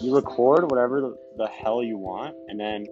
you record whatever the, the hell you want, and then